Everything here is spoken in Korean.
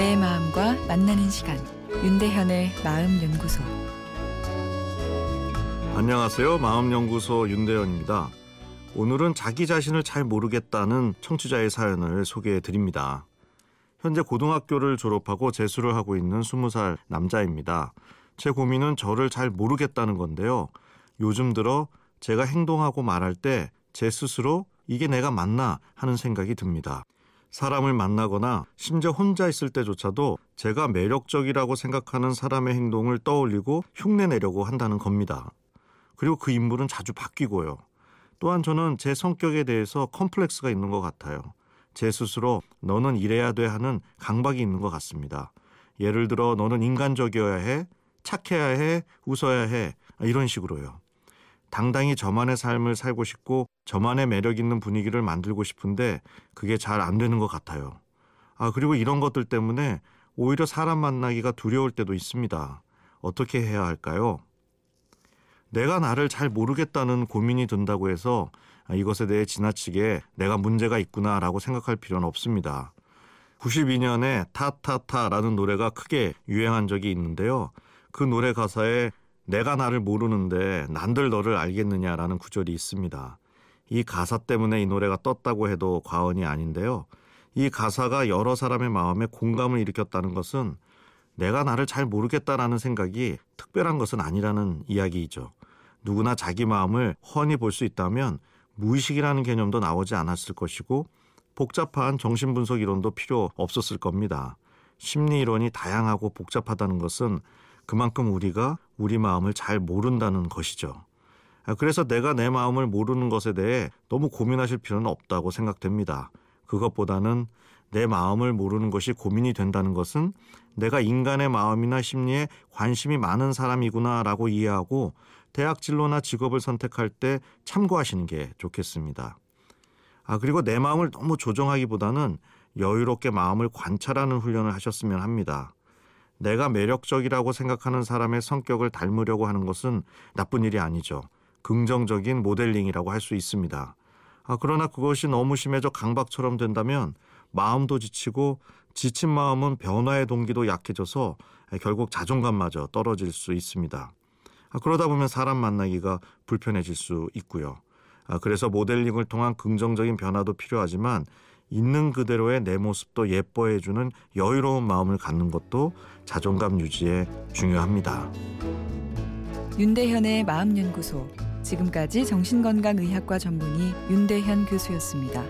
마음과 만나는 시간 윤대현의 마음 연구소 안녕하세요. 마음 연구소 윤대현입니다. 오늘은 자기 자신을 잘 모르겠다는 청취자의 사연을 소개해 드립니다. 현재 고등학교를 졸업하고 재수를 하고 있는 20살 남자입니다. 제 고민은 저를 잘 모르겠다는 건데요. 요즘 들어 제가 행동하고 말할 때 제 스스로 이게 내가 맞나 하는 생각이 듭니다. 사람을 만나거나 심지어 혼자 있을 때조차도 제가 매력적이라고 생각하는 사람의 행동을 떠올리고 흉내내려고 한다는 겁니다. 그리고 그 인물은 자주 바뀌고요. 또한 저는 제 성격에 대해서 컴플렉스가 있는 것 같아요. 제 스스로 너는 이래야 돼 하는 강박이 있는 것 같습니다. 예를 들어 너는 인간적이어야 해, 착해야 해, 웃어야 해 이런 식으로요. 당당히 저만의 삶을 살고 싶고 저만의 매력 있는 분위기를 만들고 싶은데 그게 잘 안 되는 것 같아요. 아, 그리고 이런 것들 때문에 오히려 사람 만나기가 두려울 때도 있습니다. 어떻게 해야 할까요? 내가 나를 잘 모르겠다는 고민이 든다고 해서 이것에 대해 지나치게 내가 문제가 있구나라고 생각할 필요는 없습니다. 92년에 타타타라는 노래가 크게 유행한 적이 있는데요. 그 노래 가사에 내가 나를 모르는데 난들 너를 알겠느냐라는 구절이 있습니다. 이 가사 때문에 이 노래가 떴다고 해도 과언이 아닌데요. 이 가사가 여러 사람의 마음에 공감을 일으켰다는 것은 내가 나를 잘 모르겠다라는 생각이 특별한 것은 아니라는 이야기이죠. 누구나 자기 마음을 훤히 볼 수 있다면 무의식이라는 개념도 나오지 않았을 것이고 복잡한 정신분석 이론도 필요 없었을 겁니다. 심리 이론이 다양하고 복잡하다는 것은 그만큼 우리가 우리 마음을 잘 모른다는 것이죠. 아, 그래서 내가 내 마음을 모르는 것에 대해 너무 고민하실 필요는 없다고 생각됩니다. 그것보다는 내 마음을 모르는 것이 고민이 된다는 것은 내가 인간의 마음이나 심리에 관심이 많은 사람이구나라고 이해하고 대학 진로나 직업을 선택할 때 참고하시는 게 좋겠습니다. 아, 그리고 내 마음을 너무 조정하기보다는 여유롭게 마음을 관찰하는 훈련을 하셨으면 합니다. 내가 매력적이라고 생각하는 사람의 성격을 닮으려고 하는 것은 나쁜 일이 아니죠. 긍정적인 모델링이라고 할 수 있습니다. 아, 그러나 그것이 너무 심해져 강박처럼 된다면 마음도 지치고 지친 마음은 변화의 동기도 약해져서 결국 자존감마저 떨어질 수 있습니다. 아, 그러다 보면 사람 만나기가 불편해질 수 있고요. 아, 그래서 모델링을 통한 긍정적인 변화도 필요하지만 있는 그대로의 내 모습도 예뻐해주는 여유로운 마음을 갖는 것도 자존감 유지에 중요합니다. 윤대현의 마음연구소 지금까지 정신건강의학과 전문의 윤대현 교수였습니다.